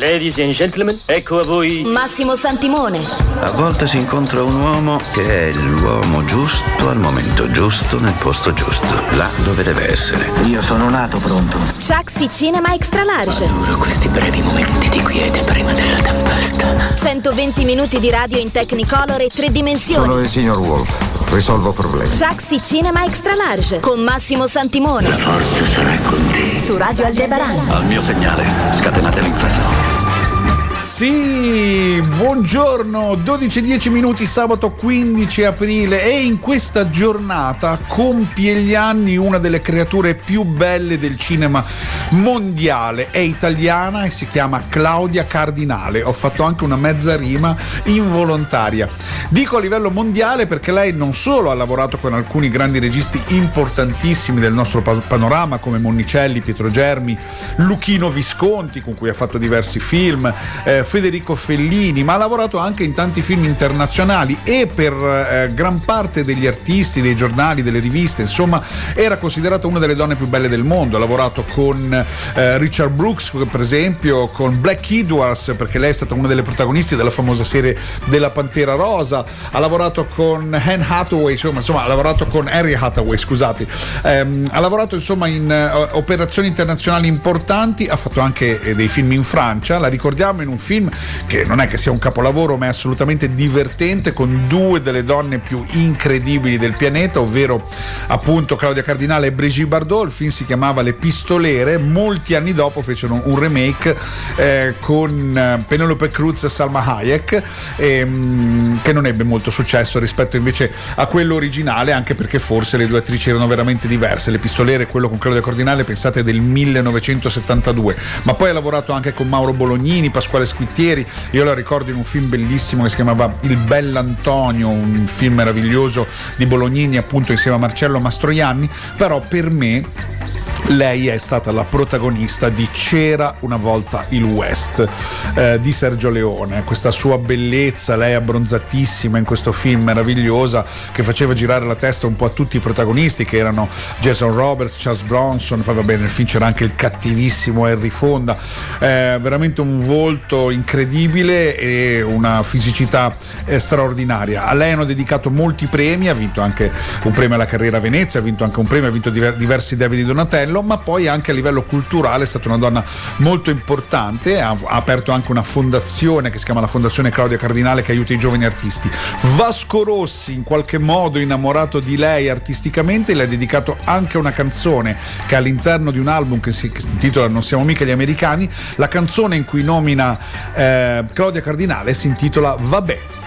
Ladies and gentlemen, ecco a voi Massimo Santimone. A volte si incontra un uomo che è l'uomo giusto al momento giusto nel posto giusto, là dove deve essere. Io sono nato pronto. Chucksy Cinema Extra Large. Adoro questi brevi momenti di quiete prima della tempesta. 120 minuti di radio in Technicolor e tre dimensioni. Sono il signor Wolf. Risolvo problemi. Chucksy Cinema Extra Large con Massimo Santimone. Forza sarà con te. Su Radio Aldebaran. Al mio segnale, scatenate l'inferno. Sì, buongiorno, 12-10 minuti sabato 15 aprile e in questa giornata compie gli anni una delle creature più belle del cinema mondiale, è italiana e si chiama Claudia Cardinale, ho fatto anche una mezza rima involontaria. Dico a livello mondiale perché lei non solo ha lavorato con alcuni grandi registi importantissimi del nostro pa- panorama come Monnicelli, Pietro Germi, Luchino Visconti con cui ha fatto diversi film, eh, Federico Fellini, ma ha lavorato anche in tanti film internazionali e per eh, gran parte degli artisti, dei giornali, delle riviste, insomma, era considerata una delle donne più belle del mondo. Ha lavorato con eh, Richard Brooks, per esempio, con Black Edwards, perché lei è stata una delle protagonisti della famosa serie della Pantera Rosa. Ha lavorato con Anne Hathaway, insomma, insomma ha lavorato con Harry Hathaway, scusate. Ehm, ha lavorato insomma in eh, operazioni internazionali importanti, ha fatto anche eh, dei film in Francia, la ricordiamo in un film che non è che sia un capolavoro ma è assolutamente divertente con due delle donne più incredibili del pianeta ovvero appunto Claudia Cardinale e Brigitte Bardot. Il film si chiamava Le Pistolere. Molti anni dopo fecero un remake eh, con eh, Penelope Cruz e Salma Hayek ehm, che non ebbe molto successo rispetto invece a quello originale anche perché forse le due attrici erano veramente diverse. Le Pistolere quello con Claudia Cardinale pensate del 1972 ma poi ha lavorato anche con Mauro Bolognini Pasquale Squittieri. Io la ricordo in un film bellissimo che si chiamava Il Bell'Antonio, un film meraviglioso di Bolognini appunto insieme a Marcello Mastroianni, però per me lei è stata la protagonista di C'era una volta il West eh, di Sergio Leone, questa sua bellezza, lei abbronzatissima in questo film meravigliosa che faceva girare la testa un po' a tutti i protagonisti che erano Jason Roberts, Charles Bronson, poi vabbè nel film c'era anche il cattivissimo Henry Fonda, eh, veramente un volto incredibile e una fisicità eh, straordinaria. A lei hanno dedicato molti premi, ha vinto anche un premio alla carriera a Venezia, ha vinto anche un premio, ha vinto diver- diversi David Donatello ma poi anche a livello culturale è stata una donna molto importante, ha, ha aperto anche una fondazione che si chiama la Fondazione Claudia Cardinale che aiuta i giovani artisti. Vasco Rossi, in qualche modo innamorato di lei artisticamente, le ha dedicato anche una canzone che all'interno di un album che si, che si intitola Non siamo mica gli americani, la canzone in cui nomina eh, Claudia Cardinale si intitola Vabbè.